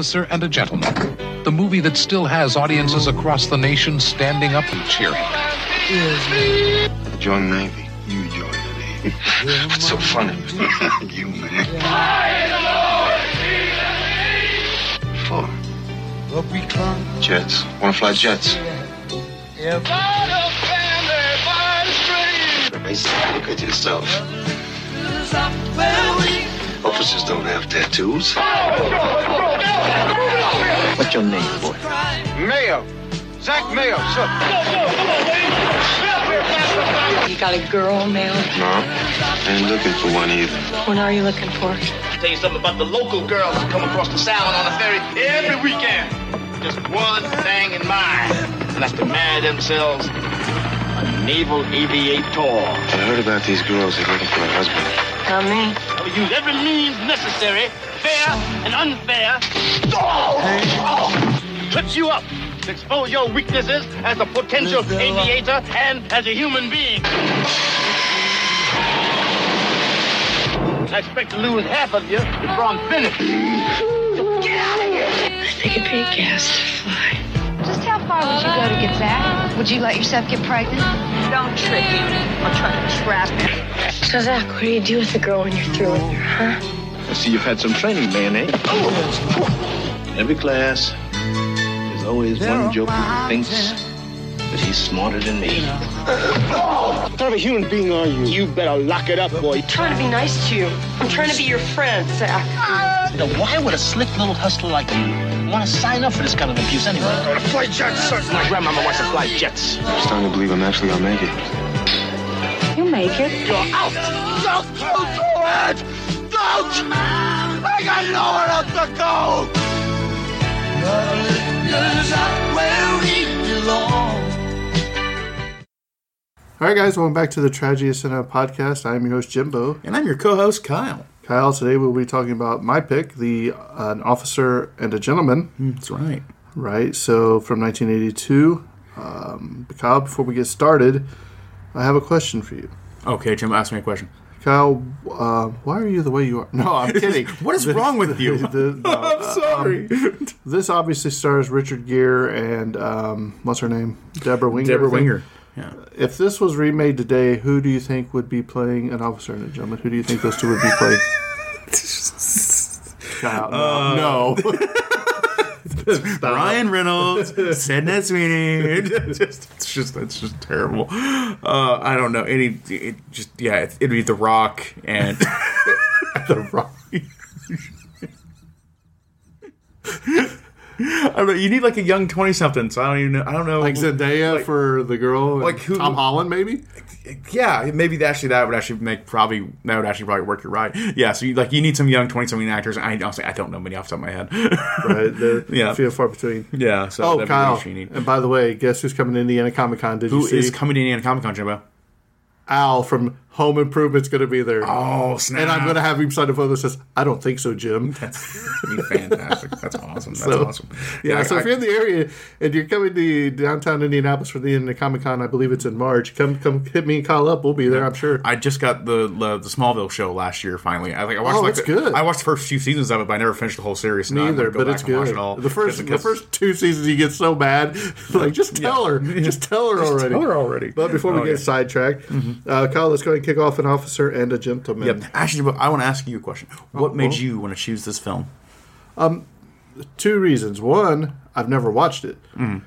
Officer and a gentleman. The movie that still has audiences across the nation standing up and cheering. Join Navy. You join the Navy. What's so funny? you, man. Four. Jets. Wanna fly jets? Basically, look at yourself. Officers don't have tattoos. Oh. What's your name, boy? Mayo. Zach Mayo, sir. You got a girl now? No, ain't looking for one either. What are you looking for? i tell you something about the local girls that come across the sound on the ferry every weekend. Just one thing in mind, and that's to marry themselves a naval aviator. I heard about these girls that are looking for a husband. Not me. I will use every means necessary, fair and unfair, to trip you up, to expose your weaknesses as a potential aviator and as a human being. I expect to lose half of you before I'm finished. Get out of here! I think it'd be a gas to fly. Just how far would you go to get back? Would you let yourself get pregnant? Don't trick you. I'm trying to trap you. So, Zach, what do you do with the girl when you're through with her, huh? I see you've had some training, man, eh? In every class, there's always one joker who thinks that he's smarter than me. What kind of a human being are you? You better lock it up, boy. I'm trying to be nice to you. I'm trying to be your friend, Zach. Now, why would a slick little hustler like you want to sign up for this kind of abuse anyway? Fly jets, sir. My grandmama wants to fly jets. I'm starting to believe I'm actually gonna make it. You make it. You're out! Don't go to it! Don't! I got nowhere else to go! All right, guys, welcome back to the Tragedy of Cinema podcast. I'm your host, Jimbo. And I'm your co host, Kyle. Kyle, today we'll be talking about my pick, the uh, An Officer and a Gentleman, That's right. right? So from 1982. Um, Kyle, before we get started, I have a question for you. Okay, Jim, ask me a question. Kyle, uh, why are you the way you are? No, I'm kidding. What is wrong with you? The- no, I'm sorry. this obviously stars Richard Gere and um, what's her name? Debra Winger. Debra Winger. Yeah. If this was remade today, who do you think would be playing an officer and a gentleman? Who do you think those two would be playing? Kyle, no. no. Ryan Reynolds, Sydney Sweeney. just, it's just, just terrible. Uh, I don't know any. It just, yeah, it, it'd be The Rock and The Rock. I don't know. You need like a young twenty something. So I don't even know. I don't know. Like Zendaya Like- for the girl. like who- Tom Holland, maybe? yeah, maybe actually that would actually make probably that would actually probably work. You're right. Yeah, so you, like you need some young twenty something actors. I honestly I don't know many off the top of my head. Right. The Yeah. few far between. yeah. So Oh, Kyle. what you need. And by the way, guess who's coming to Indiana Comic Con? Did Who you see? is coming to Indiana Comic Con, Jimbo? Al from Home Improvement's going to be there. Oh, snap. And I'm going to have him sign a photo that says, I don't think so, Jim. That's be fantastic. That's awesome. That's So, awesome. Yeah, I- so if you're in the area and you're coming to downtown Indianapolis for the Indiana Comic Con, I believe it's in March, come come hit me and call up. We'll be there, I'm sure. I just got the the, the Smallville show last year. Finally, I think I watched Oh, like it's the- good. I watched the first few seasons of it, but I never finished the whole series. Neither, go but it's good. It all. The first the first two seasons you get so bad, like just tell her, just tell her Just already. tell her already. But before we Oh, get yeah. sidetracked, uh, Kyle, let's go ahead and kick off an officer and a gentleman. Yep. Actually, I want to ask you a question. What made well. you want to choose this film? two reasons. One, I've never watched it,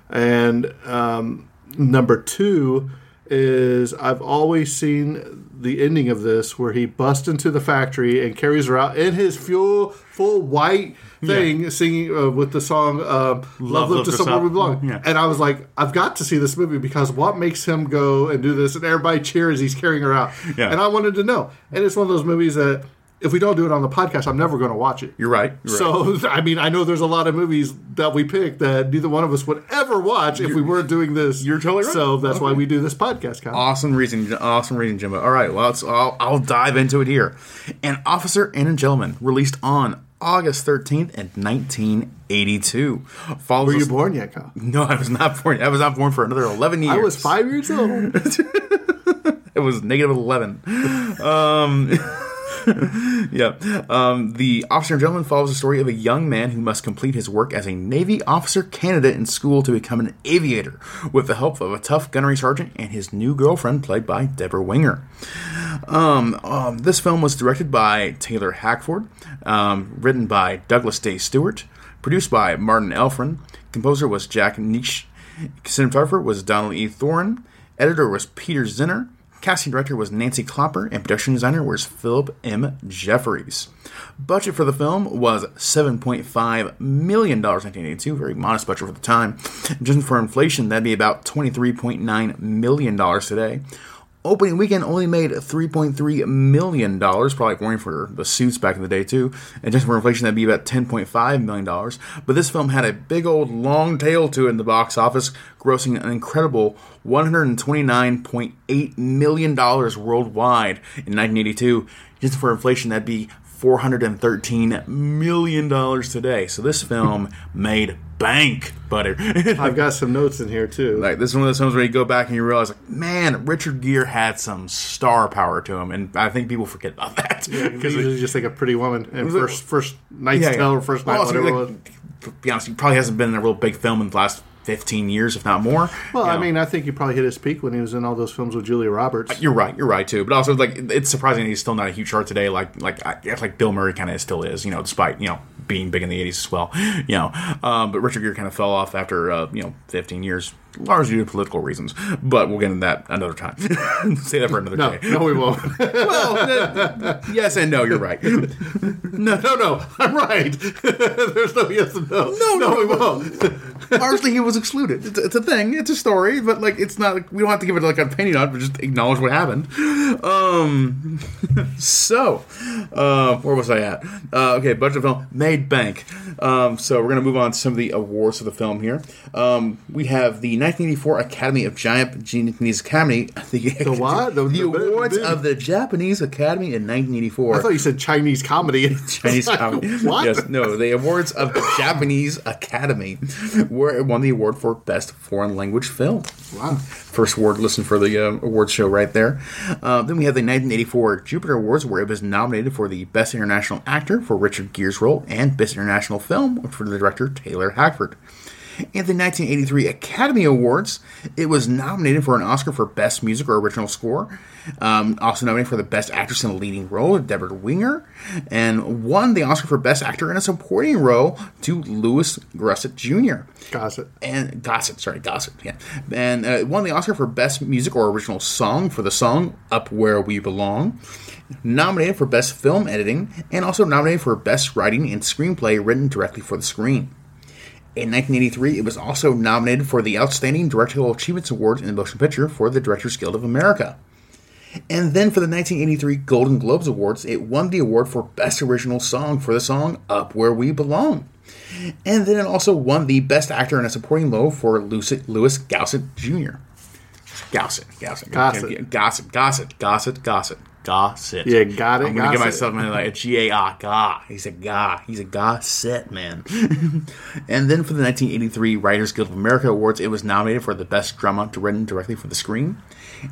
and um, number two is I've always seen the ending of this where he busts into the factory and carries her out in his full full white thing, singing uh, with the song uh, "Love, Live to Somewhere We Belong." Yeah. And I was like, I've got to see this movie because what makes him go and do this? And everybody cheers. He's carrying her out, Yeah. and I wanted to know. And it's one of those movies that. If we don't do it on the podcast, I'm never going to watch it. You're right. You're right. So, I mean, I know there's a lot of movies that we pick that neither one of us would ever watch if we weren't doing this. you're totally right. So that's why we do this podcast, Kyle. Awesome reason, awesome reason, Jimbo. All right, well, I'll, I'll dive into it here. An Officer and a Gentleman, released on August 13th in 1982. Follows Were you us- born yet, Kyle? No, I was not born. I was not born for another 11 years. I was five years old. It was negative 11. Um, yeah. Um, the Officer and Gentleman follows the story of a young man who must complete his work as a Navy officer candidate in school to become an aviator with the help of a tough gunnery sergeant and his new girlfriend, played by Debra Winger. Um, um, this film was directed by Taylor Hackford, um, written by Douglas Day Stewart, produced by Martin Elfand. Composer was Jack Nitzsche. Cinematographer was Donald E. Thorin. Editor was Peter Zinner. Casting director was Nancy Klopper, and production designer was Philip M. Jeffries. Budget for the film was $7.5 million in 1982, very modest budget for the time. Just for inflation, that'd be about $23.9 million today. Opening weekend only made $3.3 million, probably going for the suits back in the day too. And just for inflation, that'd be about $10.5 million. But this film had a big old long tail to it in the box office, grossing an incredible $129.8 million worldwide in 1982. Just for inflation, that'd be $413 million today. So this film made bank, buddy. I've got some notes in here too. Like this is one of those films where you go back and you realize, like, man, Richard Gere had some star power to him, and I think people forget about that Because usually just like a pretty woman and Was it- first first night's tale or first night, Well, whatever like. To be honest, he probably hasn't been in a real big film in the last fifteen years, if not more. Well, You I mean, I think he probably hit his peak when he was in all those films with Julia Roberts. You're right. You're right too. But also, like, it's surprising he's still not a huge star today. Like, like, I like Bill Murray kind of still is. You know, despite you know being big in the '80s as well. You know, um, but Richard Gere kind of fell off after uh, you know 15 years, largely due to political reasons. But we'll get into that another time. Say that for another No, day. no, we won't. Well, uh, yes and no. You're right. no, no, no. I'm right. There's no yes and no. No, no, we won't. largely he was excluded. It's, it's a thing. It's a story, but like it's not. Like, we don't have to give it like an opinion on it, but just acknowledge what happened. Um. So, uh, where was I at? Uh, okay, budget film made bank. Um, so we're gonna move on to some of the awards for the film here. Um, we have the 1984 Academy of Giant Japanese Academy. The, The what? The, The- the- awards the- of the Japanese Academy in 1984. I thought you said Chinese comedy. Chinese comedy. what? Yes, no, the awards of the Japanese Academy where it won the award for best foreign language film. Wow. First award listen for the uh, awards show right there. Uh, then we have the 1984 Jupiter Awards where it was nominated for the best international actor for Richard Gere's role and best international film for the director Taylor Hackford. In the 1983 Academy Awards, it was nominated for an Oscar for Best Music or Original Score. Um, also nominated for the Best Actress in a Leading Role, Debra Winger, and won the Oscar for Best Actor in a Supporting Role to Louis Gossett Jr. Gossip. And Gossett, sorry, Gossett, yeah, and uh, won the Oscar for Best Music or Original Song for the song "Up Where We Belong." Nominated for Best Film Editing, and also nominated for Best Writing and Screenplay written directly for the screen. In 1983, it was also nominated for the Outstanding Directorial Achievements Award in the Motion Picture for the Directors Guild of America. And then for the 1983 Golden Globes Awards, it won the award for Best Original Song for the song Up Where We Belong. And then it also won the Best Actor in a Supporting Role for Louis Gossett Jr. Gossett, Gossett, Gossett. Gossett, Gossett, Gossett, Gossett, Gossett. Yeah, got it, I'm gonna give Gossett. myself like a G A R. Ga. He's a Ga. He's a Gossett man. and then for the 1983 Writers Guild of America Awards, it was nominated for the best drama written directly for the screen.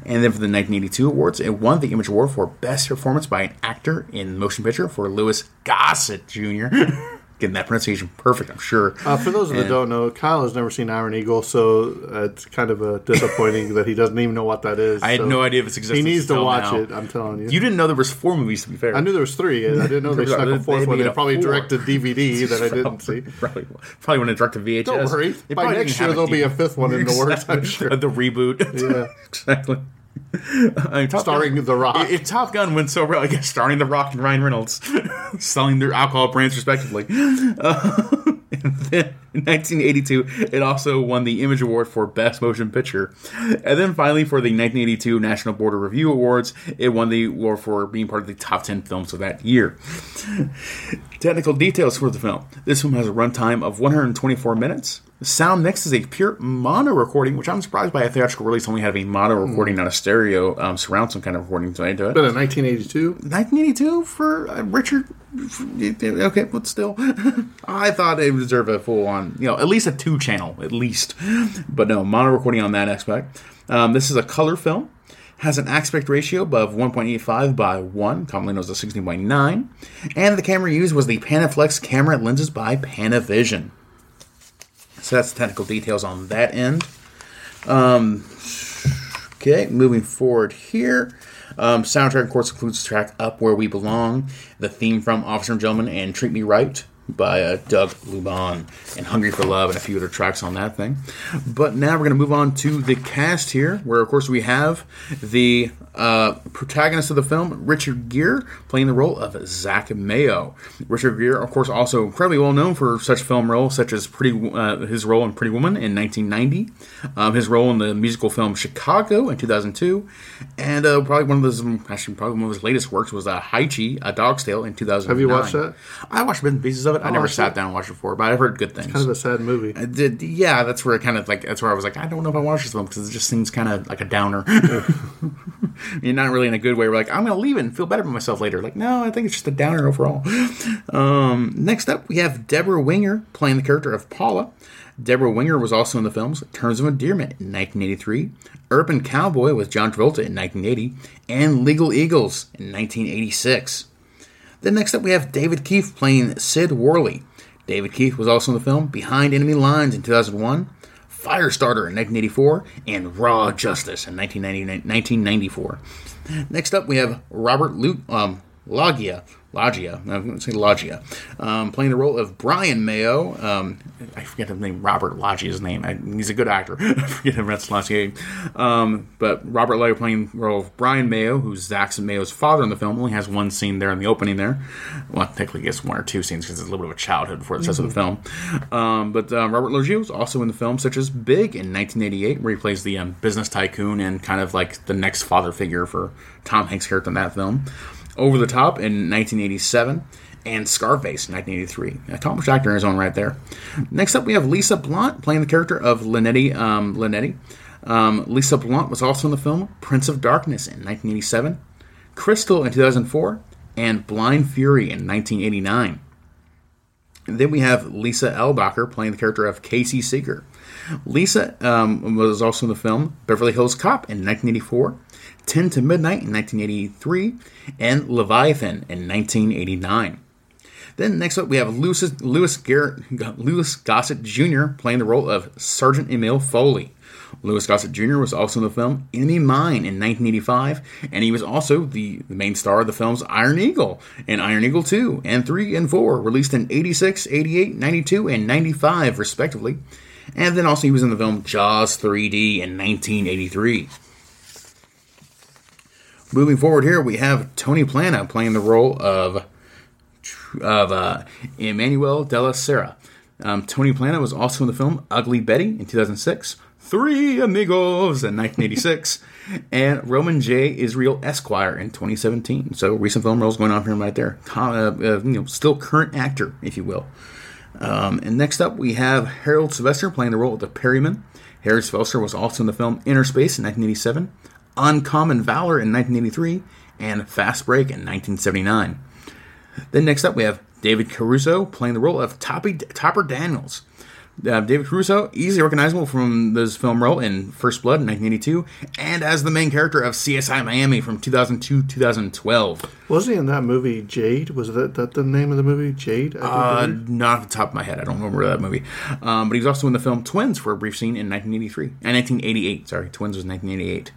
And then for the 1982 awards, it won the Image Award for Best Performance by an Actor in Motion Picture for Louis Gossett Jr. Getting that pronunciation perfect, I'm sure. Uh, for those that And- don't know, Kyle has never seen Iron Eagle, so uh, it's kind of uh, disappointing that he doesn't even know what that is. I had no idea of its existence. He needs to watch now. it. I'm telling you. You didn't know there was four movies, to be fair. I knew there was three. I didn't know they snuck a they fourth one. They a probably four. directed DVD that I didn't see. Probably, probably when it direct to VHS. Don't worry. By next year, there'll be a fifth one in the works, I'm sure. The reboot. Yeah. exactly. I mean, Starring Gun- The Rock. If Top Gun went so well, I guess starring The Rock and Ryan Reynolds, selling their alcohol brands respectively. Uh, and then in 1982, it also won the Image Award for Best Motion Picture. And then finally, for the 1982 National Board of Review Awards, it won the award for being part of the top 10 films of that year. Technical details for the film. This film has a runtime of 124 minutes. The sound mix is a pure mono recording, which I'm surprised by a theatrical release only having mono recording, not a stereo um, surround sound kind of recording to into it. But in 1982, 1982 for uh, Richard. Okay, but still, I thought it would deserve a full on, you know, at least a two channel, at least. But no, mono recording on that aspect. Um, this is a color film. Has an aspect ratio of 1.85 by 1, commonly known as a 16 by 9. And the camera used was the Panaflex camera lenses by Panavision. So that's the technical details on that end. Um, okay, moving forward here. Um, soundtrack, of course, includes track Up Where We Belong, the theme from Officer and Gentleman, and Treat Me Right by uh, Doug Lubahn, and Hungry for Love, and a few other tracks on that thing. But now we're going to move on to the cast here, where, of course, we have the uh, protagonist of the film, Richard Gere, playing the role of Zach Mayo. Richard Gere, of course, also incredibly well known for such film roles such as Pretty, uh, his role in Pretty Woman in 1990, um, his role in the musical film Chicago in 2002, and uh, probably one of his, actually, probably one of his latest works was uh, Hachi, A Dog's Tale in 2009. Have you watched that? I watched bits and pieces of it. I never sat see. down and watched it before, but I've heard good things. It's kind of a sad movie. I did, yeah, that's where it kind of like that's where I was like, I don't know if I watch this film because it just seems kind of like a downer. You're not really in a good way. We're like, I'm gonna leave it and feel better about myself later. Like, no, I think it's just a downer overall. Um, next up, we have Debra Winger playing the character of Paula. Debra Winger was also in the films Terms of Endearment in 1983, Urban Cowboy with John Travolta in 1980, and Legal Eagles in 1986. Then next up, we have David Keith playing Sid Worley. David Keith was also in the film Behind Enemy Lines in 2001, Firestarter in 1984, and Raw Justice in 1990 1994. Next up, we have Robert Lu- um, Loggia. Loggia, I'm going to say Loggia, um, playing the role of Brian Mayo. Um, I forget his name, Robert Loggia's name. I, he's a good actor. I forget him, that's last name. Um, but Robert Loggia playing the role of Brian Mayo, who's Zach Mayo's father in the film, only has one scene there in the opening there. Well, technically, it's one or two scenes because it's a little bit of a childhood before it starts of the film. Um, but um, Robert Loggia was also in the film, such as Big in 1988, where he plays the um, business tycoon and kind of like the next father figure for Tom Hanks' character in that film. Over the Top in 1987, and Scarface in 1983. Accomplished actor in his own right there. Next up, we have Lisa Blount playing the character of Linetti. Um, Linetti. Um, Lisa Blount was also in the film Prince of Darkness in 1987, Crystal in 2004, and Blind Fury in 1989. And then we have Lisa Eilbacher playing the character of Casey Seeger. Lisa um, was also in the film Beverly Hills Cop in 1984, 10 to Midnight in 1983, and Leviathan in 1989. Then next up we have Louis, Louis, Garrett, Louis Gossett Jr. playing the role of Sergeant Emil Foley. Louis Gossett Jr. was also in the film Enemy Mine in 1985, and he was also the, the main star of the films Iron Eagle and Iron Eagle 2 and 3 and 4, released in 86, 88, 92, and 95, respectively. And then also he was in the film Jaws 3D in 1983. Moving forward here, we have Tony Plana playing the role of of uh, Emmanuel de la Serra. Um, Tony Plana was also in the film Ugly Betty in 2006, Three Amigos in 1986, and Roman J. Israel Esquire in 2017. So recent film roles going on him right there. Uh, uh, you know, still current actor, if you will. Um, and next up, we have Harold Sylvester playing the role of the Perryman. Harold Sylvester was also in the film Inner Space in 1987, Uncommon Valor in 1983, and Fast Break in 1979. Then next up, we have David Caruso playing the role of Toppy, Topper Daniels. Uh, David Caruso, easily recognizable from this film role in First Blood in 1982, and as the main character of CSI Miami from 2002 2012. Was he in that movie Jade? Was that, that the name of the movie Jade? Uh, not off the top of my head. I don't remember that movie. Um, but he was also in the film Twins for a brief scene in 1983. And 1988, sorry. Twins was 1988.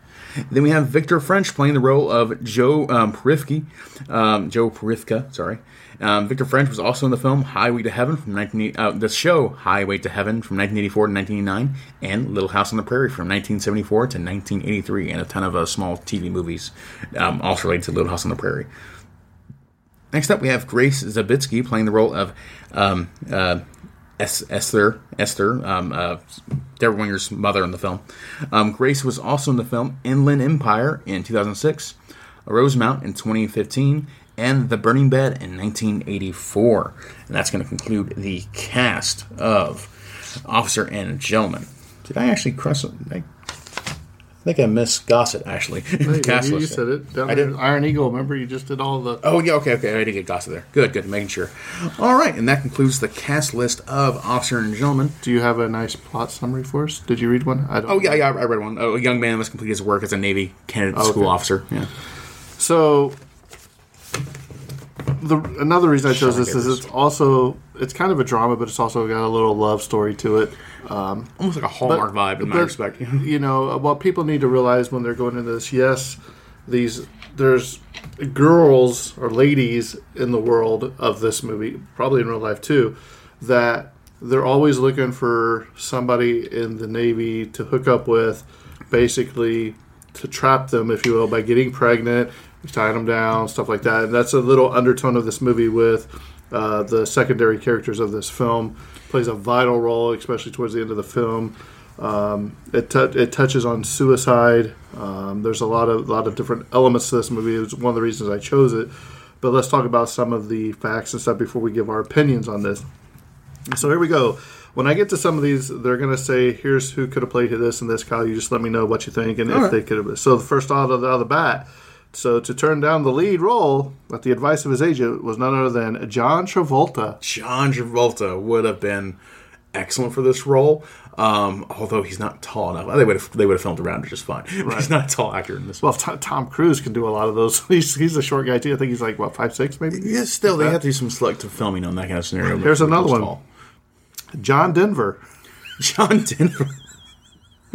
Then we have Victor French playing the role of Joe um, Porifki, um, Joe Porifka, sorry. Um, Victor French was also in the film Highway to Heaven from 19 uh, the show Highway to Heaven from 1984 to 1989, and Little House on the Prairie from 1974 to 1983, and a ton of uh, small TV movies, um, also related to Little House on the Prairie. Next up, we have Grace Zabriskie playing the role of um, uh, Es- Esther, Esther, um, uh, Debra Winger's mother in the film. Um, Grace was also in the film Inland Empire in 2006, Rosemount in 2015, and The Burning Bed in 1984. And that's going to conclude the cast of Officer and Gentleman. Did I actually cross? I, I think I missed Gossett actually. Cast you, you said it. Down I did. Iron Eagle. Remember, you just did all the. Oh yeah, okay, okay. I did get Gossett there. Good, good. Making sure. All right, and that concludes the cast list of Officer and Gentleman. Do you have a nice plot summary for us? Did you read one? I don't. Oh yeah, yeah. I read one. Oh, a young man must complete his work as a Navy candidate oh, Okay. school officer. Yeah. So, the another reason I chose this is it's also it's kind of a drama, but it's also got a little love story to it. Um, Almost like a Hallmark vibe in my respect. you know what people need to realize when they're going into this. Yes, these there's girls or ladies in the world of this movie, probably in real life too, that they're always looking for somebody in the Navy to hook up with, basically to trap them, if you will, by getting pregnant, tying them down, stuff like that. And that's a little undertone of this movie with uh, the secondary characters of this film. Plays a vital role, especially towards the end of the film. Um, it, tou it touches on suicide. Um, there's a lot of lot of different elements to this movie. It was one of the reasons I chose it. But let's talk about some of the facts and stuff before we give our opinions on this. So here we go. When I get to some of these, they're going to say, "Here's who could have played this and this." Kyle, you just let me know what you think and if right. they could have. So the first out of the, out of the bat. So to turn down the lead role, at the advice of his agent, was none other than John Travolta. John Travolta would have been excellent for this role. Um, although he's not tall enough, they would have they would have filmed around it just fine. He's not a tall actor in this. Well, Tom, Tom Cruise can do a lot of those. He's he's a short guy too. I think he's like what five six maybe. Yeah, still they have to do some selective filming on that kind of scenario. Here's another one. tall. John Denver. John Denver.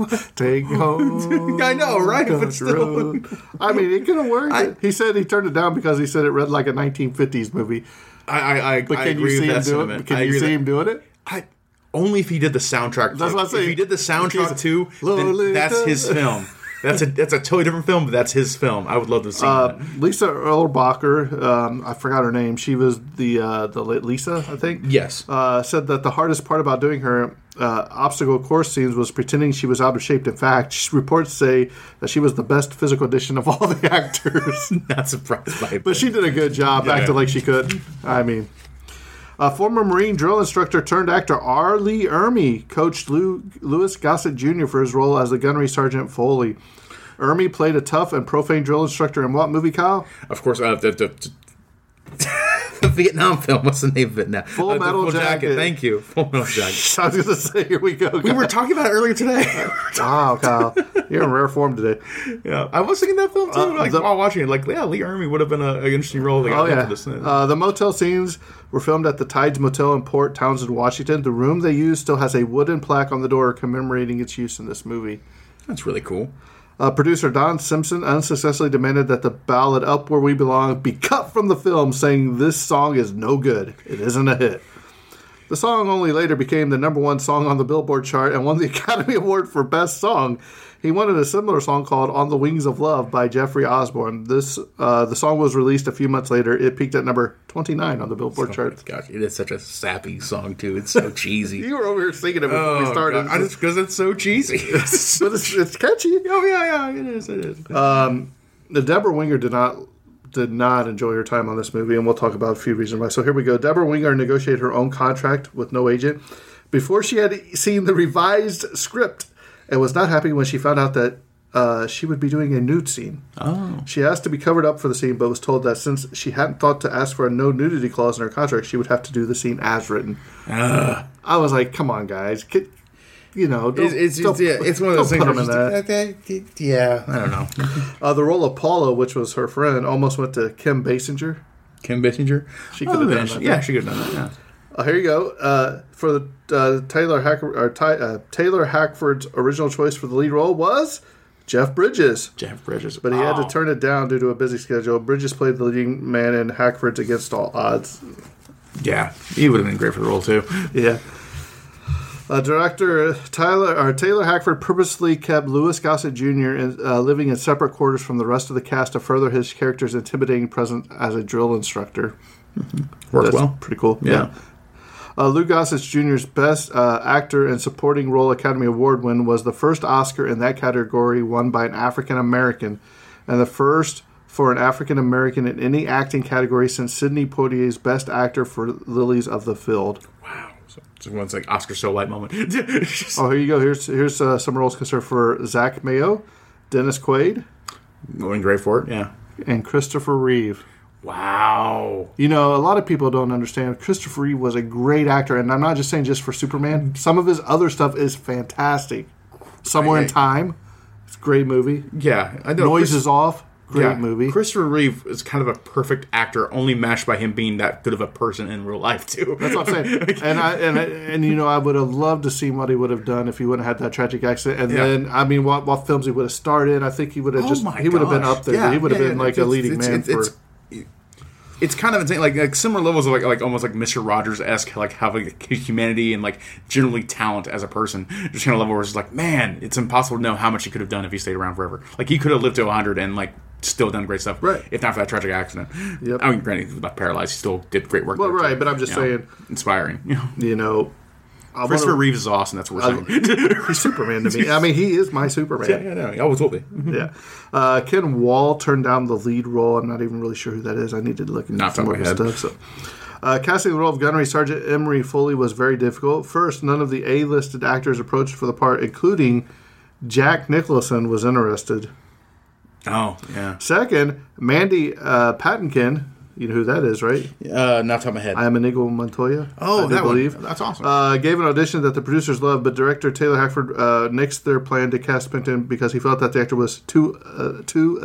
Take home. I know, right? But still. I mean, it could have worked. I- he said he turned it down because he said it read like a 1950s movie. I I, I, But I can agree you see with him that do sentiment. it? Can I you see that- him doing it? I only if he did the soundtrack. That's too. what I'm saying. If he did the soundtrack too, then that's his film. That's a that's a totally different film, but that's his film. I would love to see Uh, that. Lisa Eilbacher, um, I forgot her name. She was the uh, the late Lisa, I think. Yes. Uh, said that the hardest part about doing her uh, obstacle course scenes was pretending she was out of shape. In fact, reports say that she was the best physical addition of all the actors. Not surprised by it. But she did a good job Yeah. acting like she could. I mean, uh, former Marine drill instructor turned actor R. Lee Ermey coached Lou, Louis Gossett Jr. for his role as the gunnery sergeant Foley. Ermey played a tough and profane drill instructor in what movie, Kyle? Of course, uh, the, the, the Vietnam film. What's the name of it now? Full Uh, Metal Jacket. Thank you. Full Metal Jacket. I was going to say, here we go. We were talking about it earlier today. wow, Kyle, you're in rare form today. yeah, I was thinking that film too. Uh, like the- while watching it, like yeah, Lee Ermey would have been a, an interesting role. They got Oh yeah. this. Uh, the motel scenes were filmed at the Tides Motel in Port Townsend, Washington. The room they used still has a wooden plaque on the door commemorating its use in this movie. That's really cool. Uh, producer Don Simpson unsuccessfully demanded that the ballad "Up Where We Belong" be cut from the film, saying this song is no good. It isn't a hit. The song only later became the number one song on the Billboard chart and won the Academy Award for Best Song. He wanted a similar song called "On the Wings of Love" by Jeffrey Osborne. This uh, the song was released a few months later. It peaked at number twenty nine on the Billboard chart. Gosh, it is such a sappy song too. It's so cheesy. You were over here singing it before we Oh, started, God. Just because it's so cheesy. but it's, it's catchy. oh yeah, yeah, it is. It is. The Debra Winger did not did not enjoy her time on this movie, and we'll talk about a few reasons why. So here we go. Debra Winger negotiated her own contract with no agent before she had seen the revised script and was not happy when she found out that uh, she would be doing a nude scene. Oh. She asked to be covered up for the scene, but was told that since she hadn't thought to ask for a no nudity clause in her contract, she would have to do the scene as written. Ugh. I was like, "Come on, guys, Get, you know, It's, it's, yeah, it's one of those things. Where them in it's that. just, okay, yeah, I don't know. Uh, the role of Paula, which was her friend, almost went to Kim Basinger. Kim Basinger. She could have Oh, done yeah, that. Yeah, she could have done that. Yeah. Uh, here you go. Uh, for the uh, Taylor Hacker, or Ty, uh, Taylor Hackford's original choice for the lead role was Jeff Bridges, Jeff Bridges, but he had to turn it down due to a busy schedule. Bridges played the leading man in Hackford's Against All Odds. Yeah, he would have been great for the role too. Yeah. Uh, director Tyler or Taylor Hackford purposely kept Louis Gossett Jr. In, uh, living in separate quarters from the rest of the cast to further his character's intimidating presence as a drill instructor. Worked That's well. pretty cool. Yeah. Uh, Lou Gossett Jr.'s Best uh, Actor and Supporting Role Academy Award win was the first Oscar in that category won by an African American, and the first for an African American in any acting category since Sidney Poitier's Best Actor for Lilies of the Field. So, so one's like Oscar so light moment. Oh, here you go. Here's here's uh, some roles considered for Zach Mayo, Dennis Quaid, Going great for it. Yeah. and Christopher Reeve. Wow. You know, a lot of people don't understand. Christopher Reeve was a great actor, and I'm not just saying just for Superman. Some of his other stuff is fantastic. Somewhere in Time, it's a great movie. Yeah, I know. Noise Chris- is off, great yeah, movie. Christopher Reeve is kind of a perfect actor, only matched by him being that good of a person in real life too. That's what I'm saying. and I and I, and you know, I would have loved to see what he would have done if he wouldn't have had that tragic accident. And Yeah. then, I mean, what what films he would have starred in. I think he would have Oh just he would have been up there. Yeah, he would have been like a leading it's- man it's- for. it's- it's kind of insane, like like similar levels of like like almost like Mister Rogers esque, like having humanity and like generally talent as a person. Just kind of level where it's like, man, it's impossible to know how much he could have done if he stayed around forever. Like he could have lived to hundred and like still done great stuff, Right. If not for that tragic accident. Yep. I mean, granted, he was about paralyzed. He still did great work. Well, there, right, too. but I'm just You know, saying- inspiring. You know? you know, I Christopher wanna- Reeves is awesome. That's what we're saying. he's Superman to me. I mean, he is my Superman. yeah, yeah, no, he always will be. Yeah. Uh, Ken Wall turned down the lead role. I'm not even really sure who that is. I need to look into some more of his stuff. So. Uh, casting the role of Gunnery Sergeant Emery Foley was very difficult. First, none of the A-listed actors approached for the part, including Jack Nicholson, was interested. Oh, yeah. Second, Mandy uh, Patinkin, you know who that is, right? Uh, not top of my head. I am Inigo Montoya. Oh, I do that one. believe. That's awesome. Uh, gave an audition that the producers loved, but director Taylor Hackford uh, nixed their plan to cast Pinkton because he felt that the actor was too uh, too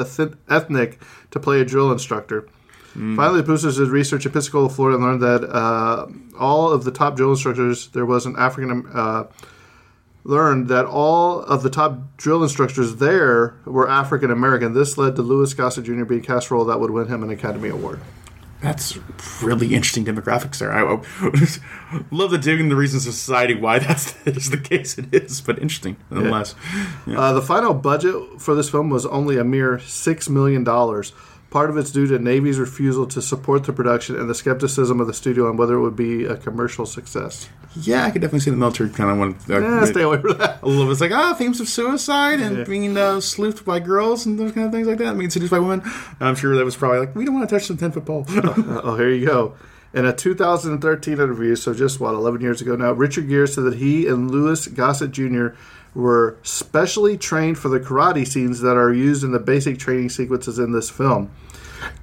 ethnic to play a drill instructor. Hmm. Finally, the producers did research in Pensacola, Florida, and learned that uh, all of the top drill instructors there was an African. Learned that all of the top drill instructors there were African American. This led to Louis Gossett Jr. being cast role that would win him an Academy Award. That's really interesting demographics there. I, love the digging the reasons of society why that's that is the case it is, but interesting nonetheless. Uh, the final budget for this film was only a mere $6 million. Part of it's due to Navy's refusal to support the production and the skepticism of the studio on whether it would be a commercial success. Yeah, I could definitely see the military kind of want uh, Eh, stay away from that. a little bit. It's like ah, themes of suicide and Yeah. being uh, sleuthed by girls and those kind of things like that. Being seduced by women. I'm sure that was probably like we don't want to touch the ten foot pole. Oh, here you go. In a 2013 interview, so just what, 11 years ago now, Richard Gere said that he and Louis Gossett Jr. were specially trained for the karate scenes that are used in the basic training sequences in this film.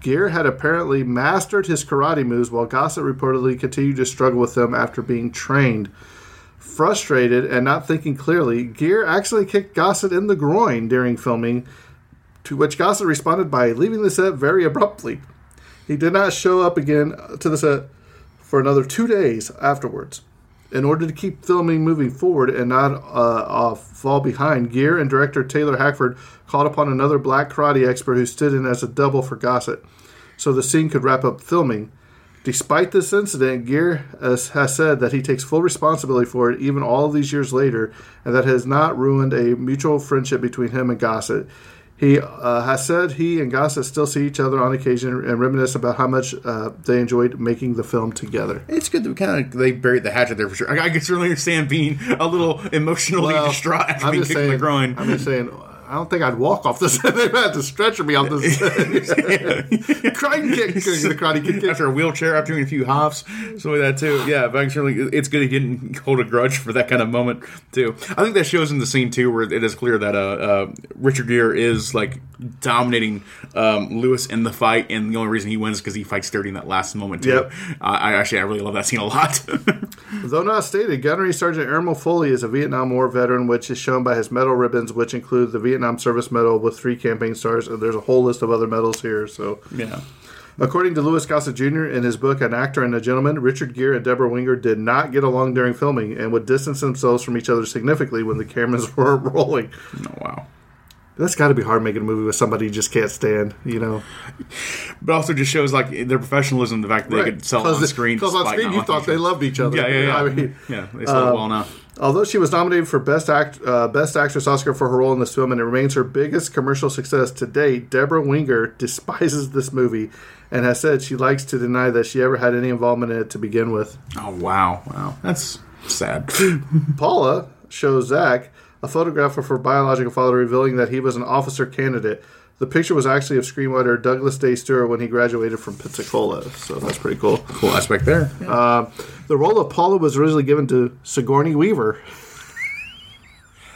Gere had apparently mastered his karate moves while Gossett reportedly continued to struggle with them after being trained. Frustrated and not thinking clearly, Gear actually kicked Gossett in the groin during filming, to which Gossett responded by leaving the set very abruptly. He did not show up again to the set for another two days afterwards. In order to keep filming moving forward and not uh, uh, fall behind, Gear and director Taylor Hackford called upon another black karate expert who stood in as a double for Gossett, so the scene could wrap up filming. Despite this incident, Gear has, said that he takes full responsibility for it even all these years later, and that has not ruined a mutual friendship between him and Gossett. He uh, has said he and Gossett still see each other on occasion and reminisce about how much uh, they enjoyed making the film together. it's good that kind of they buried the hatchet there for sure. I, I can certainly understand being a little emotionally distraught after I'm being just kicked in the saying. groin. I'm just saying. I don't think I'd walk off this. they had to stretcher me off this. Karate kick, the karate kick. after a wheelchair, after doing a few hops, something like that too. Yeah, but actually, it's good he didn't hold a grudge for that kind of moment too. I think that shows in the scene too, where it is clear that uh, uh Richard Gere is like dominating um, Louis in the fight, and the only reason he wins is because he fights dirty in that last moment too. Yep. Uh, I actually I really love that scene a lot. Though not stated, Gunnery Sergeant Ermal Foley is a Vietnam War veteran, which is shown by his medal ribbons, which include the Vietnam Service Medal with three campaign stars. And there's a whole list of other medals here. So, yeah. according to Louis Gossett Jr. in his book An Actor and a Gentleman, Richard Gere and Debra Winger did not get along during filming and would distance themselves from each other significantly when the cameras were rolling. Oh wow. That's got to be hard making a movie with somebody you just can't stand, you know. But also just shows like their professionalism, the fact that they could sell on screen. Because on screen you thought they loved each other. Yeah, yeah, yeah. I mean, yeah, they sold it well um, enough. Although she was nominated for Best Act, uh, Best Actress Oscar for her role in this film, and it remains her biggest commercial success to date, Debra Winger despises this movie and has said she likes to deny that she ever had any involvement in it to begin with. Oh wow, wow, that's sad. Paula shows Zach a photograph of her biological father revealing that he was an officer candidate. The picture was actually of screenwriter Douglas Day Stewart when he graduated from Pensacola, so that's pretty cool. cool aspect there. Uh, the role of Paula was originally given to Sigourney Weaver.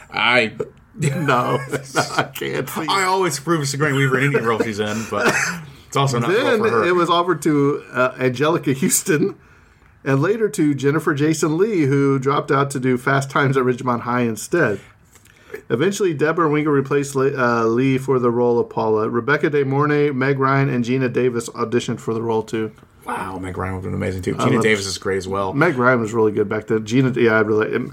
I No, no I can't. I always approve of Sigourney Weaver in any role she's in, but it's also not then for her. it was offered to uh, Anjelica Huston, and later to Jennifer Jason Lee, who dropped out to do Fast Times at Ridgemont High instead. Eventually, Debra Winger replaced uh, Lee for the role of Paula. Rebecca De Mornay, Meg Ryan, and Geena Davis auditioned for the role too. wow, Meg Ryan would have been amazing too. Geena Davis is great as well. Meg Ryan was really good back then. Gina, yeah, I really.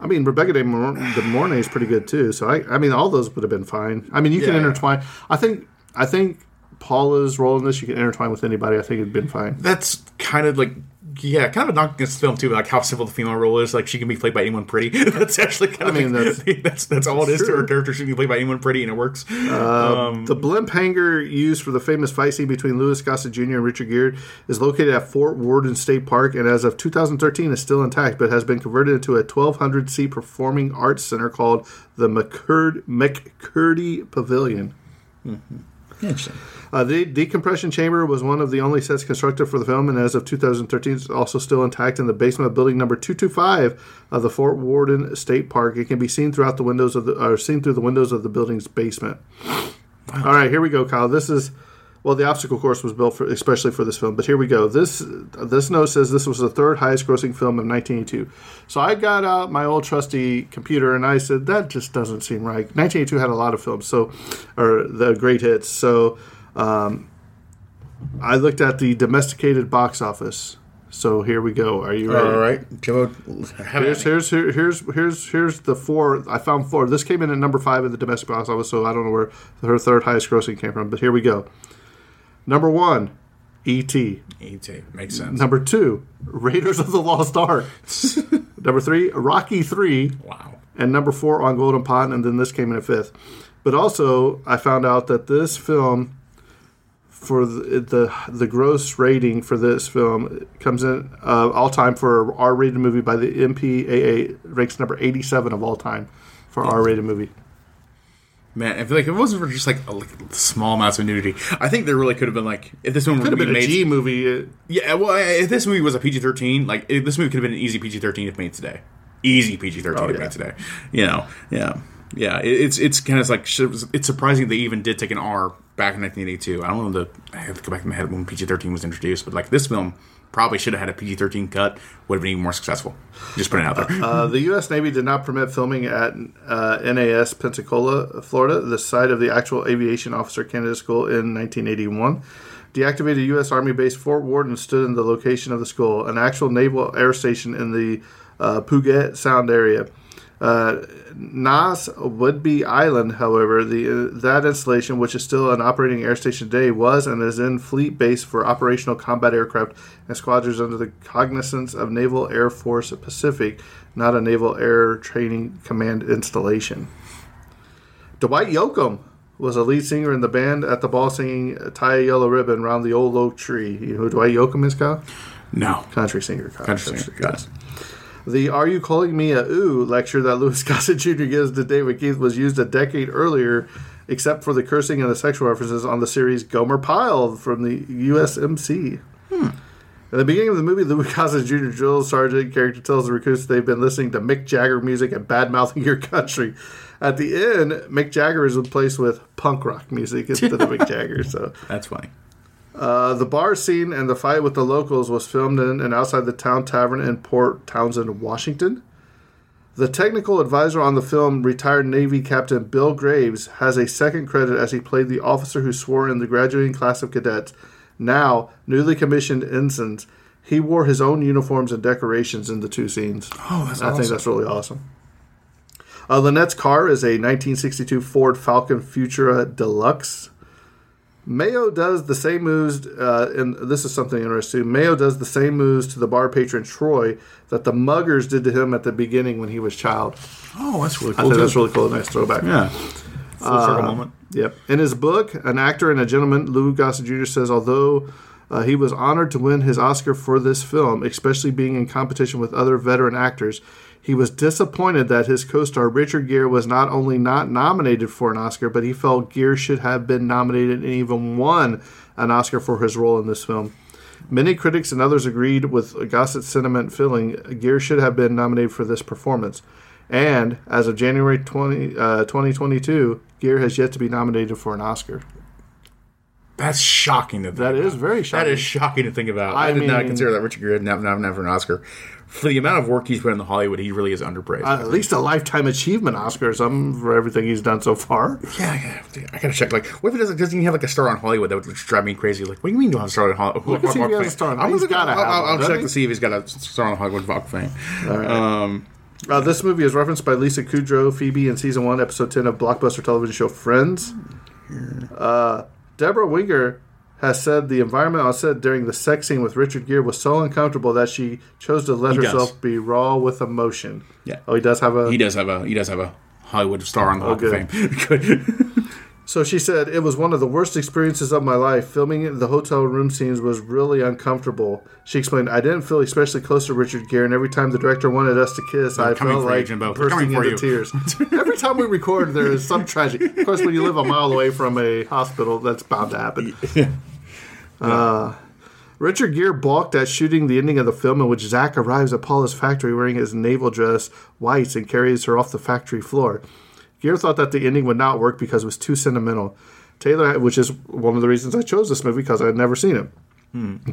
I mean, Rebecca De, Mor- De Mornay is pretty good too. So I, I mean, all those would have been fine. I mean, you can Yeah, yeah. intertwine. I think, I think Paula's role in this you can intertwine with anybody. I think it'd been fine. That's kind of like yeah, kind of a knock against the film too, like how simple the female role is. Like she can be played by anyone pretty. that's actually kind of I mean, that's that's, that's all it is to her character. She can be played by anyone pretty, and it works. Uh, um, the blimp hangar used for the famous fight scene between Louis Gossett Jr. and Richard Gere is located at Fort Worden State Park and as of 2013 is still intact but has been converted into a 1,200 seat performing arts center called the McCurd- McCurdy Pavilion. Mm-hmm. Interesting. Uh, the decompression chamber was one of the only sets constructed for the film, and as of 2013, it's also still intact in the basement of building number 225 of the Fort Worden State Park. It can be seen throughout the windows of the, or seen through the windows of the building's basement. All right, here we go, Kyle. This is well, the obstacle course was built for especially for this film, but here we go. This this note says this was the third highest grossing film of 1982. So I got out my old trusty computer and I said that just doesn't seem right. 1982 had a lot of films, so or the great hits. So um, I looked at the domesticated box office. So here we go. Are you ready? All right, Jimbo. Here's here's here, here's here's here's the four. I found four. This came in at number five in the domestic box office, so I don't know where her third highest grossing came from. But here we go. Number one, E.T. E.T. makes sense. Number two, Raiders of the Lost Ark. number three, Rocky Three, Wow. and number four on Golden Pond, and then this came in at fifth. But also, I found out that this film, for the the, the gross rating for this film, comes in uh, all time for a R-rated movie by the MPAA ranks number eighty-seven of all time for R-rated movie. Man, I feel like if it wasn't for just like, a, like small amounts of nudity, I think there really could have been like if this movie Could have been a made. G movie. uh, Yeah, well, if this movie was a PG thirteen, like if this movie could have been an easy PG thirteen if made today, easy PG thirteen Oh, if yeah. made today. You know, yeah, yeah. It, it's it's kind of like it's surprising they even did take an R back in 1982. I don't know the I have to go back in my head when PG thirteen was introduced, but like this film probably should have had a PG thirteen cut, would have been even more successful. Just putting it out there. Uh, the U.S. Navy did not permit filming at uh, NAS Pensacola, Florida, the site of the actual aviation officer candidate school in 1981. Deactivated U.S. Army base Fort Worden stood in the location of the school, an actual naval air station in the uh, Puget Sound area. Uh, NAS Whidbey Island, however, the uh, that installation, which is still an operating air station today, was and is in fleet base for operational combat aircraft and squadrons under the cognizance of Naval Air Force Pacific, not a Naval Air Training Command installation. Dwight Yoakam was a lead singer in the band at the ball singing "Tie a Yellow Ribbon Round the Old Oak Tree." You know who Dwight Yoakam is, Kyle? no, Country singer. Kyle. Country singer, yes. The Are You Calling Me a Ooh lecture that Louis Gossett Jr. gives to David Keith was used a decade earlier, except for the cursing and the sexual references on the series Gomer Pyle from the USMC. Hmm. At the beginning of the movie, Louis Gossett Jr. drill sergeant character tells the recruits they've been listening to Mick Jagger music and bad mouthing your country. At the end, Mick Jagger is replaced with punk rock music instead of Mick Jagger. So That's funny. Uh, the bar scene and the fight with the locals was filmed in and outside the town tavern in Port Townsend, Washington. The technical advisor on the film, retired Navy Captain Bill Graves, has a second credit as he played the officer who swore in the graduating class of cadets, now newly commissioned ensigns. He wore his own uniforms and decorations in the two scenes. Oh, that's I think that's really awesome. Uh, Lynette's car is a 1962 Ford Falcon Futura Deluxe. Mayo does the same moves, uh, and this is something interesting. Mayo does the same moves to the bar patron Troy that the muggers did to him at the beginning when he was child. Oh, that's really I cool. think that's really cool. Nice throwback. Yeah. Full circle moment. Yep. In his book, An Actor and a Gentleman, Lou Gossett Jr. says although uh, he was honored to win his Oscar for this film, especially being in competition with other veteran actors, he was disappointed that his co star Richard Gere was not only not nominated for an Oscar, but he felt Gere should have been nominated and even won an Oscar for his role in this film. Many critics and others agreed with Gossett's sentiment feeling Gere should have been nominated for this performance. And as of January 20, uh, 2022, Gere has yet to be nominated for an Oscar. That's shocking to think That about. is very shocking. That is shocking to think about. I, I did not consider that Richard Gere never, never, never an Oscar. For the amount of work he's put in the Hollywood, he really is underpraised. Uh, at least a lifetime achievement Oscar or something for everything he's done so far. yeah, yeah, I gotta check. Like, what if he doesn't? Doesn't he have like a star on Hollywood that would just drive me crazy? Like, what do you mean you don't have a star on Hollywood? Look and see if he has a star on- I'm he's gonna- I'll, I'll, I'll check he? to see if he's got a star on Hollywood Walk of Fame. Um, Uh, this movie is referenced by Lisa Kudrow, Phoebe in season one, episode ten of blockbuster television show Friends. Uh, Debra Winger has said the environment on set during the sex scene with Richard Gere was so uncomfortable that she chose to let He does. herself be raw with emotion. Yeah. Oh, he does have a. he does have a he does have a Hollywood star on the Walk good. of Fame. So she said, It was one of the worst experiences of my life. Filming the hotel room scenes was really uncomfortable. She explained, I didn't feel especially close to Richard Gere, and every time the director wanted us to kiss, I coming felt you, like bursting into you. tears. every time we record, there is some tragedy. Of course, when you live a mile away from a hospital, that's bound to happen. Uh, Richard Gere balked at shooting the ending of the film in which Zach arrives at Paula's factory wearing his naval dress whites and carries her off the factory floor. Gere thought that the ending would not work because it was too sentimental. Taylor, which is one of the reasons I chose this movie because I had never seen it.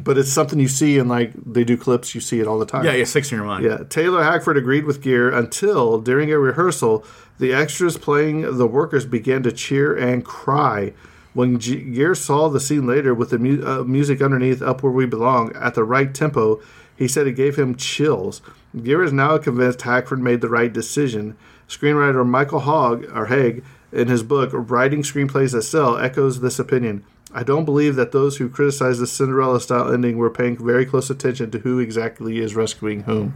But it's something you see in like they do clips, you see it all the time. yeah, yeah, six in your mind. Yeah, Taylor Hackford agreed with Gere until, during a rehearsal, the extras playing the workers began to cheer and cry. When G- Gere saw the scene later with the mu- uh, music underneath Up Where We Belong at the right tempo, he said it gave him chills. Gere is now convinced Hackford made the right decision. Screenwriter Michael Hogg, or Haig, in his book Writing Screenplays That Sell, echoes this opinion. I don't believe that those who criticize the Cinderella style ending were paying very close attention to who exactly is rescuing whom.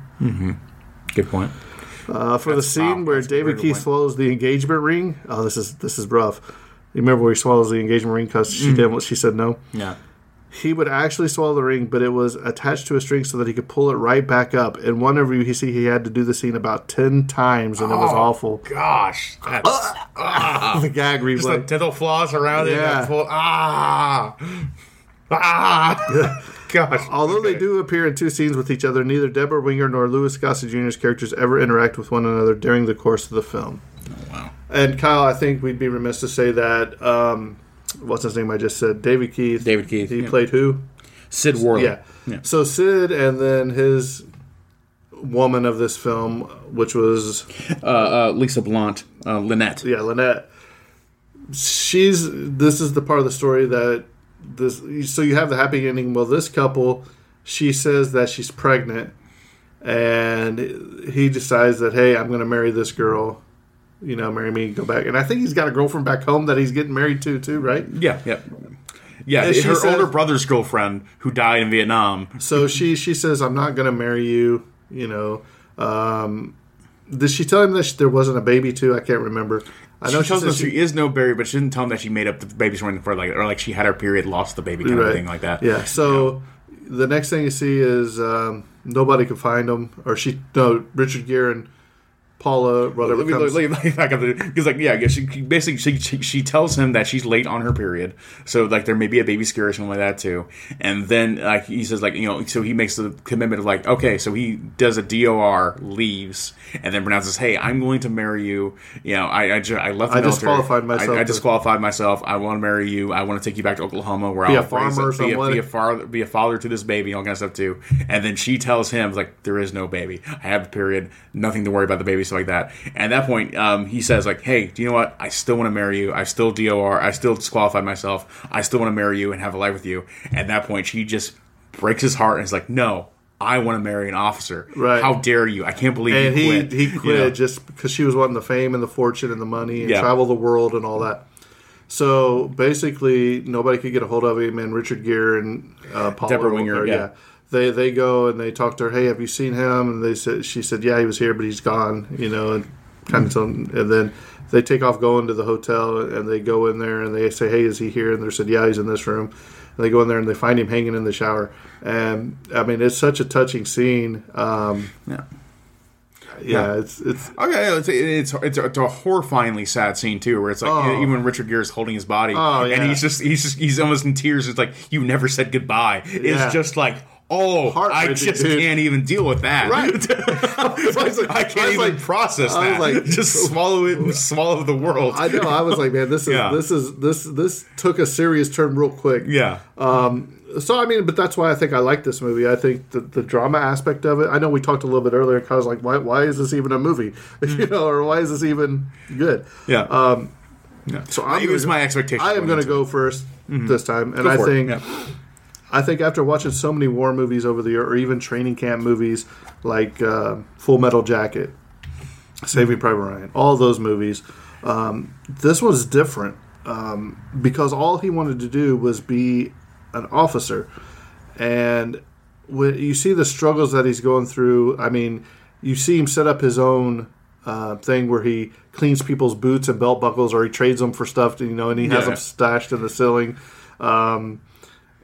Good point. Uh, for the scene wow, where that's David Keith swallows the engagement ring. Oh, this is this is rough. You remember where he swallows the engagement ring because she Mm. did what she said no. Yeah. He would actually swallow the ring, but it was attached to a string so that he could pull it right back up. In one interview, he see he had to do the scene about ten times, and it was Oh, awful. Gosh, that's the gag just the replay. dental floss around it. Yeah. that full- ah, ah. Gosh. Although they do appear in two scenes with each other, neither Debra Winger nor Louis Gossett Jr.'s characters ever interact with one another during the course of the film. wow. And Kyle, I think we'd be remiss to say that um, what's his name? I just said David Keith. David Keith, He yeah. played who? Sid Worley. Yeah. Yeah. So Sid and then his woman of this film, which was Uh, uh, Lisa Blount, uh, Lynette. yeah Lynette. She's this is the part of the story that this. So you have the happy ending. Well, this couple, she says that she's pregnant, and he decides that hey, I'm going to marry this girl. You know, marry me, go back. And I think he's got a girlfriend back home that he's getting married to too, right? Yeah, yeah. Yeah, And her says- older brother's girlfriend who died in Vietnam. So she she says, "I'm not going to marry you." You know, um, did she tell him that she, there wasn't a baby too? I can't remember. I know she tells said him she, is no baby, but she didn't tell him that she made up the baby story for like, or like she had her period, lost the baby, kind of thing like that. Yeah. So the next thing you see is um, nobody could find him, or she no Richard Gere and Paula me- comes. let me- let me back up Because like yeah, she basically she, she she tells him that she's late on her period, so like there may be a baby scare or something like that too. And then like he says like you know, so he makes the commitment of like okay, so he does a DOR, leaves, and then pronounces, "Hey, I'm going to marry you." You know, I I, ju- I left. The I disqualified myself I, I disqualified myself. I want to marry you. I want to take you back to Oklahoma where Be I'll a farmer raise or be, a, be a father, be a father to this baby, all kind of stuff too. And then she tells him like, "There is no baby. I have a period. Nothing to worry about the baby, stuff like that." And at that point, um, he says like, "Hey, do you know what? I still want to marry you. I still DOR. I still disqualified myself. I still want to marry you and have a life with you." At that point, she just breaks his heart and is like, "No." I want to marry an officer. Right. How dare you? I can't believe and he quit. he You quit know? just because she was wanting the fame and the fortune and the money and Yeah. travel the world and all that. So basically, nobody could get a hold of him, and Richard Gere and uh, Paula, Debra Winger, or- yeah. They they go and they talk to her. Hey, have you seen him? And they said she said, yeah, he was here, but he's gone. You know, and kind of tell him, and then they take off going to the hotel, and they go in there and they say, hey, is he here? And they said, yeah, he's in this room. And they go in there and they find him hanging in the shower. And I mean, it's such a touching scene. Um, Yeah. yeah, it's it's Okay, it's it's it's a, it's a horrifyingly sad scene too, where it's like Oh. even Richard Gere is holding his body, Oh, and yeah. he's just he's just he's almost in tears. It's like you never said goodbye. Yeah. It's just like oh, I just dude. can't even deal with that. Right. It's like, I I can't was even like- process I that. was like- just swallow it and swallow the world. I know. I was like, man, this is Yeah. this is this this took a serious turn real quick. yeah, Um. So I mean, but that's why I think I like this movie. I think the, the drama aspect of it. I know we talked a little bit earlier. Cause I was like, why why is this even a movie? you know, or why is this even good? yeah. Um, yeah. so I'm it was gonna- my expectation. I am going to go 1st this time, and Go I for it. think Yeah. I think after watching so many war movies over the year, or even training camp movies like uh, Full Metal Jacket, Saving Private Ryan, all those movies, um, this was different um, because all he wanted to do was be an officer, and when you see the struggles that he's going through, I mean, you see him set up his own. Uh, thing where he cleans people's boots and belt buckles, or he trades them for stuff, you know, and he has Yeah. them stashed in the ceiling Um,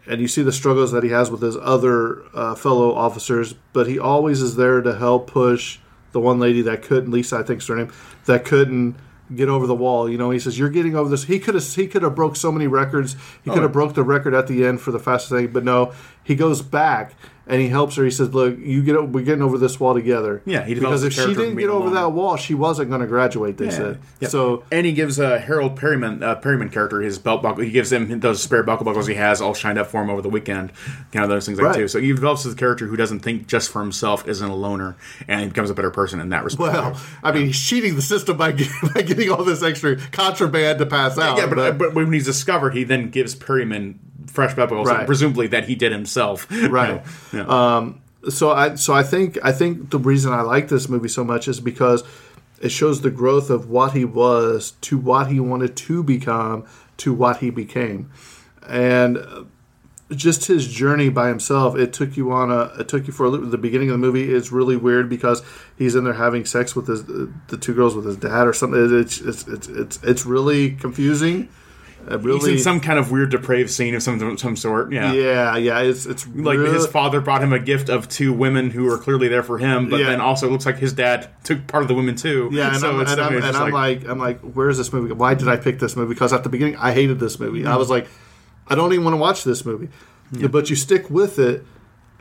and you see the struggles that he has with his other uh, fellow officers, but he always is there to help push the one lady that couldn't, Lisa, I think's her name, that couldn't get over the wall. You know, he says, "You're getting over this." He could have, he could have broke so many records. He could have broke the record at the end for the fastest thing, but no, he goes back and he helps her. He says, "Look, you get, we're getting over this wall together." Yeah, he develops because if she didn't get over alone. that wall, she wasn't going to graduate. They said Yeah. so. and he gives uh, Harold Perryman, uh, Perryman character his belt buckle. He gives him those spare buckle buckles he has all shined up for him over the weekend. Kind of those things like Right. that too. So he develops a character who doesn't think just for himself, isn't a loner, and he becomes a better person in that respect. Well, I mean, he's cheating the system by getting, by getting all this extra contraband to pass out. yeah, but, but when he's discovered, he then gives Perryman fresh buckles, Right. presumably that he did himself. right. Yeah. Um, so I so I think I think the reason I like this movie so much is because it shows the growth of what he was to what he wanted to become to what he became, and uh, just his journey by himself. It took you on a it took you for a, little- the beginning of the movie is really weird because he's in there having sex with his the two girls with his dad or something. It's it's it's it's, it's really confusing. It He's in some kind of weird depraved scene of some some sort. Yeah. yeah, yeah. It's it's Like really- his father brought him a gift of two women who are clearly there for him, but Yeah. then also it looks like his dad took part of the women too. Yeah, and, so I'm, it's, and, I'm, and just I'm like, I'm like, where's this movie? Why did I pick this movie? Because at the beginning, I hated this movie. I was like, I don't even want to watch this movie. But you stick with it,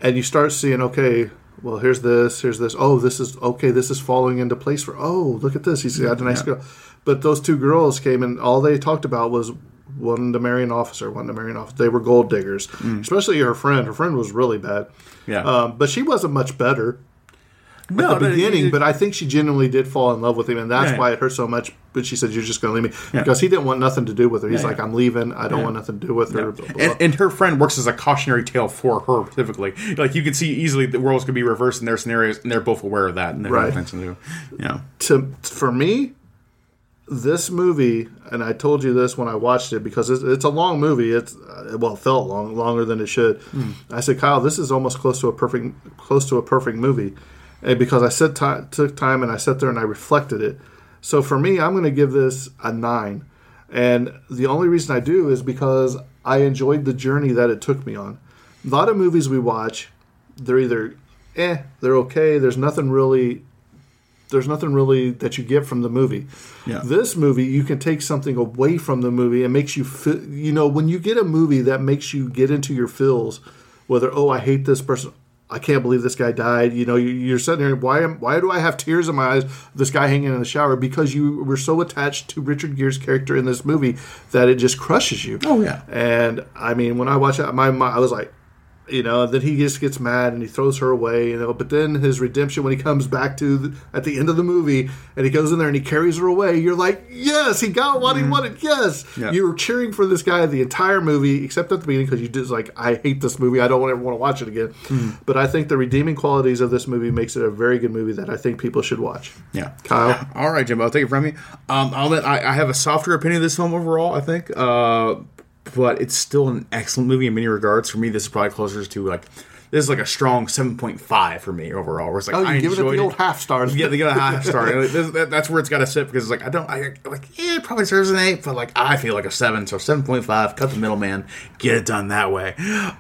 and you start seeing, okay, well, here's this, here's this. Oh, this is okay. This is falling into place for. Oh, look at this. He's got a nice girl. But those two girls came and all they talked about was wanting to marry an officer, wanting to marry an officer. They were gold diggers, especially her friend. Her friend was really bad. Yeah. Um, but she wasn't much better no, at the no, beginning, it- but I think she genuinely did fall in love with him, and that's Yeah. why it hurt so much. But she said, "You're just going to leave me," because he didn't want nothing to do with her. He's Yeah, like, yeah. "I'm leaving. I don't want nothing to do with her." blah, blah, and, and her friend works as a cautionary tale for her specifically. Like you can see easily the worlds could be reversed in their scenarios, and they're both aware of that, and they're Right. right. intention to, you know, to for me, this movie, and I told you this when I watched it because it's, it's a long movie. It's uh, well, it felt long, longer than it should. I said, Kyle, this is almost close to a perfect, close to a perfect movie, and because I said ti took time and I sat there and I reflected it. So for me, I'm going to give this a nine, and the only reason I do is because I enjoyed the journey that it took me on. A lot of movies we watch, they're either eh, they're okay. There's nothing really. There's nothing really that you get from the movie. Yeah. This movie, you can take something away from the movie and makes you feel. You know, when you get a movie that makes you get into your feels, whether oh I hate this person, I can't believe this guy died. You know, you- you're sitting there. Why am? Why do I have tears in my eyes? This guy hanging in the shower because you were so attached to Richard Gere's character in this movie that it just crushes you. Oh, yeah. And I mean, when I watched it, my, my I was like, you know, then he just gets mad and he throws her away, you know. But then his redemption when he comes back to the, at the end of the movie and he goes in there and he carries her away, you're like, yes, he got what he wanted. Yes, Mm-hmm. Yeah. you were cheering for this guy the entire movie, except at the beginning because you just like, I hate this movie. I don't ever want to watch it again. Mm-hmm. But I think the redeeming qualities of this movie makes it a very good movie that I think people should watch. Yeah. Kyle? All right, Jim. I'll take it from you. Um, I'll let, I, I have a softer opinion of this film overall. I think, uh, but it's still an excellent movie in many regards. For me, this is probably closer to like this is like a strong seven point five for me overall. Where it's like Oh, you I give it the old half stars. Yeah, they got a half star. And this- that- that's where it's got to sit because it's like I don't I like yeah, it probably serves an eight, but like I feel like a seven, so seven point five. Cut the middleman, get it done that way.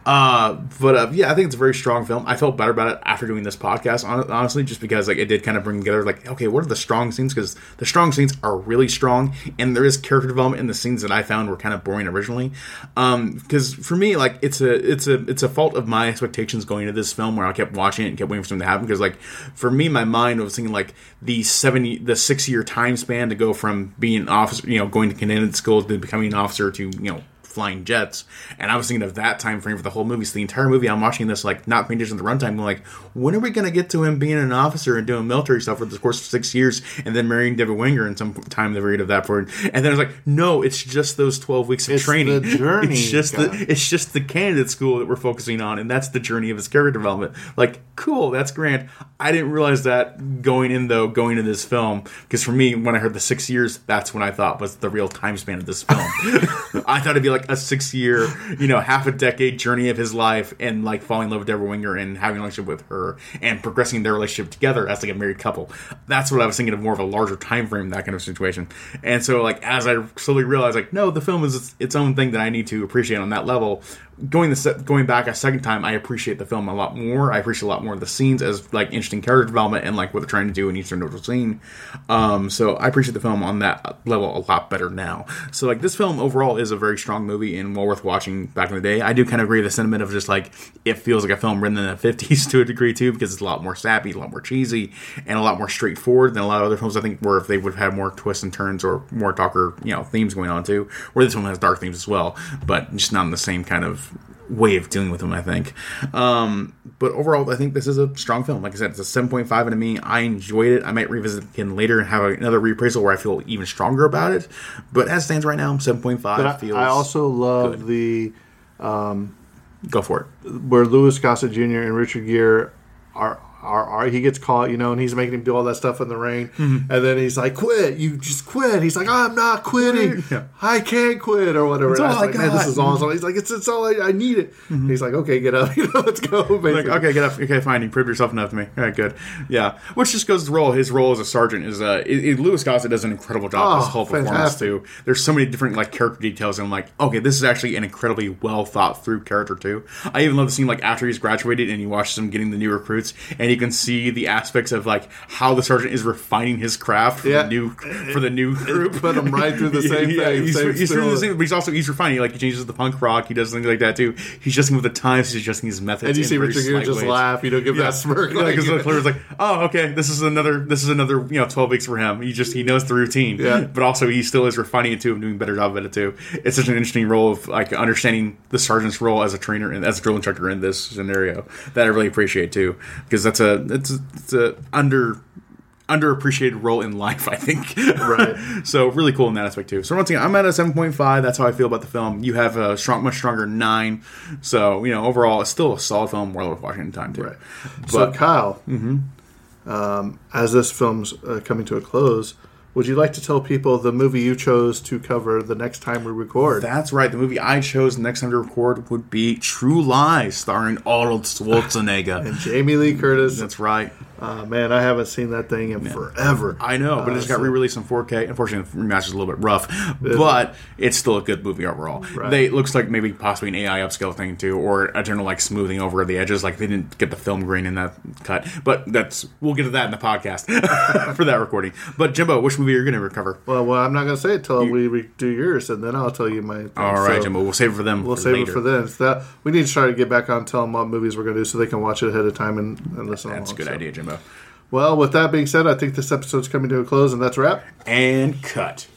Uh, but uh, yeah, I think it's a very strong film. I felt better about it after doing this podcast, hon- honestly, just because like it did kind of bring together like okay, what are the strong scenes? Because the strong scenes are really strong, and there is character development in the scenes that I found were kind of boring originally. Um, because for me, like it's a it's a it's a fault of my expectations going into this film where I kept watching it and kept waiting for something to happen. Because like for me, my mind was thinking like the seventy the six year time span to go from being an officer, you know, going to candidate school to becoming an officer to you know flying jets. And I was thinking of that time frame for the whole movie. So the entire movie, I'm watching this like not paying attention to the runtime. I'm like, when are we going to get to him being an officer and doing military stuff for the course of six years, and then marrying Debbie Winger in some time the period of that point? And then I was like, no, it's just those 12 weeks of It's training. the journey, It's just God. the it's just the candidate school that we're focusing on, and that's the journey of his character development. Like, cool, that's grand. I didn't realize that going in though, going into this film, because for me, when I heard the six years, that's when I thought was the real time span of this film. I thought it'd be like a six year, you know, half a decade journey of his life, and like falling in love with Debra Winger and having a relationship with her, and progressing their relationship together as like a married couple. That's what I was thinking of more of a larger time frame, that kind of situation. And so, like, as I slowly realized, like, no, the film is its own thing that I need to appreciate on that level. Going the going back a second time, I appreciate the film a lot more. I appreciate a lot more of the scenes as like interesting character development and like what they're trying to do in each individual scene. Um, so I appreciate the film on that level a lot better now. So like this film overall is a very strong movie and well worth watching. Back in the day, I do kind of agree with the sentiment of just like it feels like a film written in the fifties to a degree too because it's a lot more sappy, a lot more cheesy, and a lot more straightforward than a lot of other films. I think where if they would have had more twists and turns or more darker you know themes going on too. Where this one has dark themes as well, but just not in the same kind of way of dealing with them, I think. Um, but overall, I think this is a strong film. Like I said, it's a 7.5 out of me. I enjoyed it. I might revisit it again later and have another reappraisal where I feel even stronger about it. But as it stands right now, 7.5 But I, feels. I also love good. the Go for it. where Louis Gossett Jr. and Richard Gere are, are are he gets caught, you know, and he's making him do all that stuff in the rain, Mm-hmm. and then he's like, "Quit! You just quit!" He's like, "I'm not quitting. Yeah. I can't quit," or whatever. It's all was I like, "Man, this is awesome. He's like, "It's it's all I, I need it." He's like, "Okay, get up, you know, let's go." Like, okay, get up. Okay, fine. You proved yourself enough to me. All right, good. Yeah, which just goes to the role. His role as a sergeant is uh, it, it- Louis Gossett does an incredible job. Oh, this whole performance too. There's so many different like character details, and I'm like, okay, this is actually an incredibly well thought through character too. I even love the scene like after he's graduated and he watches him getting the new recruits, and you can see the aspects of like how the sergeant is refining his craft for Yeah. the new for the new group. Put him right through the same thing, He's, same he's through the same, but he's also he's refining. Like he changes the punk rock. He does things like that too. He's adjusting with the times. He's adjusting his methods. and you see Richard Gere just ways. laugh, you know, give that smirk. Yeah, like, because the Claire's like, oh, okay, this is another, this is another, you know, twelve weeks for him. He just he knows the routine, Yeah. But also he still is refining it too, and doing a better job at it too. It's such an interesting role of like understanding the sergeant's role as a trainer and as a drill instructor in this scenario that I really appreciate too, because that's a it's a, it's a under underappreciated role in life, I think. Right. so really cool in that aspect too. So once again, I'm at a 7.5. That's how I feel about the film. You have a strong, much stronger nine. So you know, overall, it's still a solid film. Well worth watching in time too. Right. so, Kyle, Mm-hmm. um, as this film's uh, coming to a close, would you like to tell people the movie you chose to cover the next time we record? That's right. The movie I chose the next time to record would be True Lies, starring Arnold Schwarzenegger. and Jamie Lee Curtis. That's right. Uh, man, I haven't seen that thing in forever. I know, but it just got Uh, so- re-released in 4K. Unfortunately, the remaster's a little bit rough, but it's still a good movie overall. They it looks like maybe possibly an AI upscale thing too, or a general like smoothing over the edges. Like they didn't get the film grain in that cut, but that's we'll get to that in the podcast for that recording. But Jimbo, which movie are you going to recover? Well, well, I'm not going to say it till we re- do yours, and then I'll tell you my. Thing. All right, So Jimbo, we'll save it for them. We'll for save later. it for them. So that, we need to try to get back on telling what movies we're going to do so they can watch it ahead of time and, and listen. That's a good so. idea, Jimbo. Well, with that being said, I think this episode's coming to a close, and that's a wrap. And cut.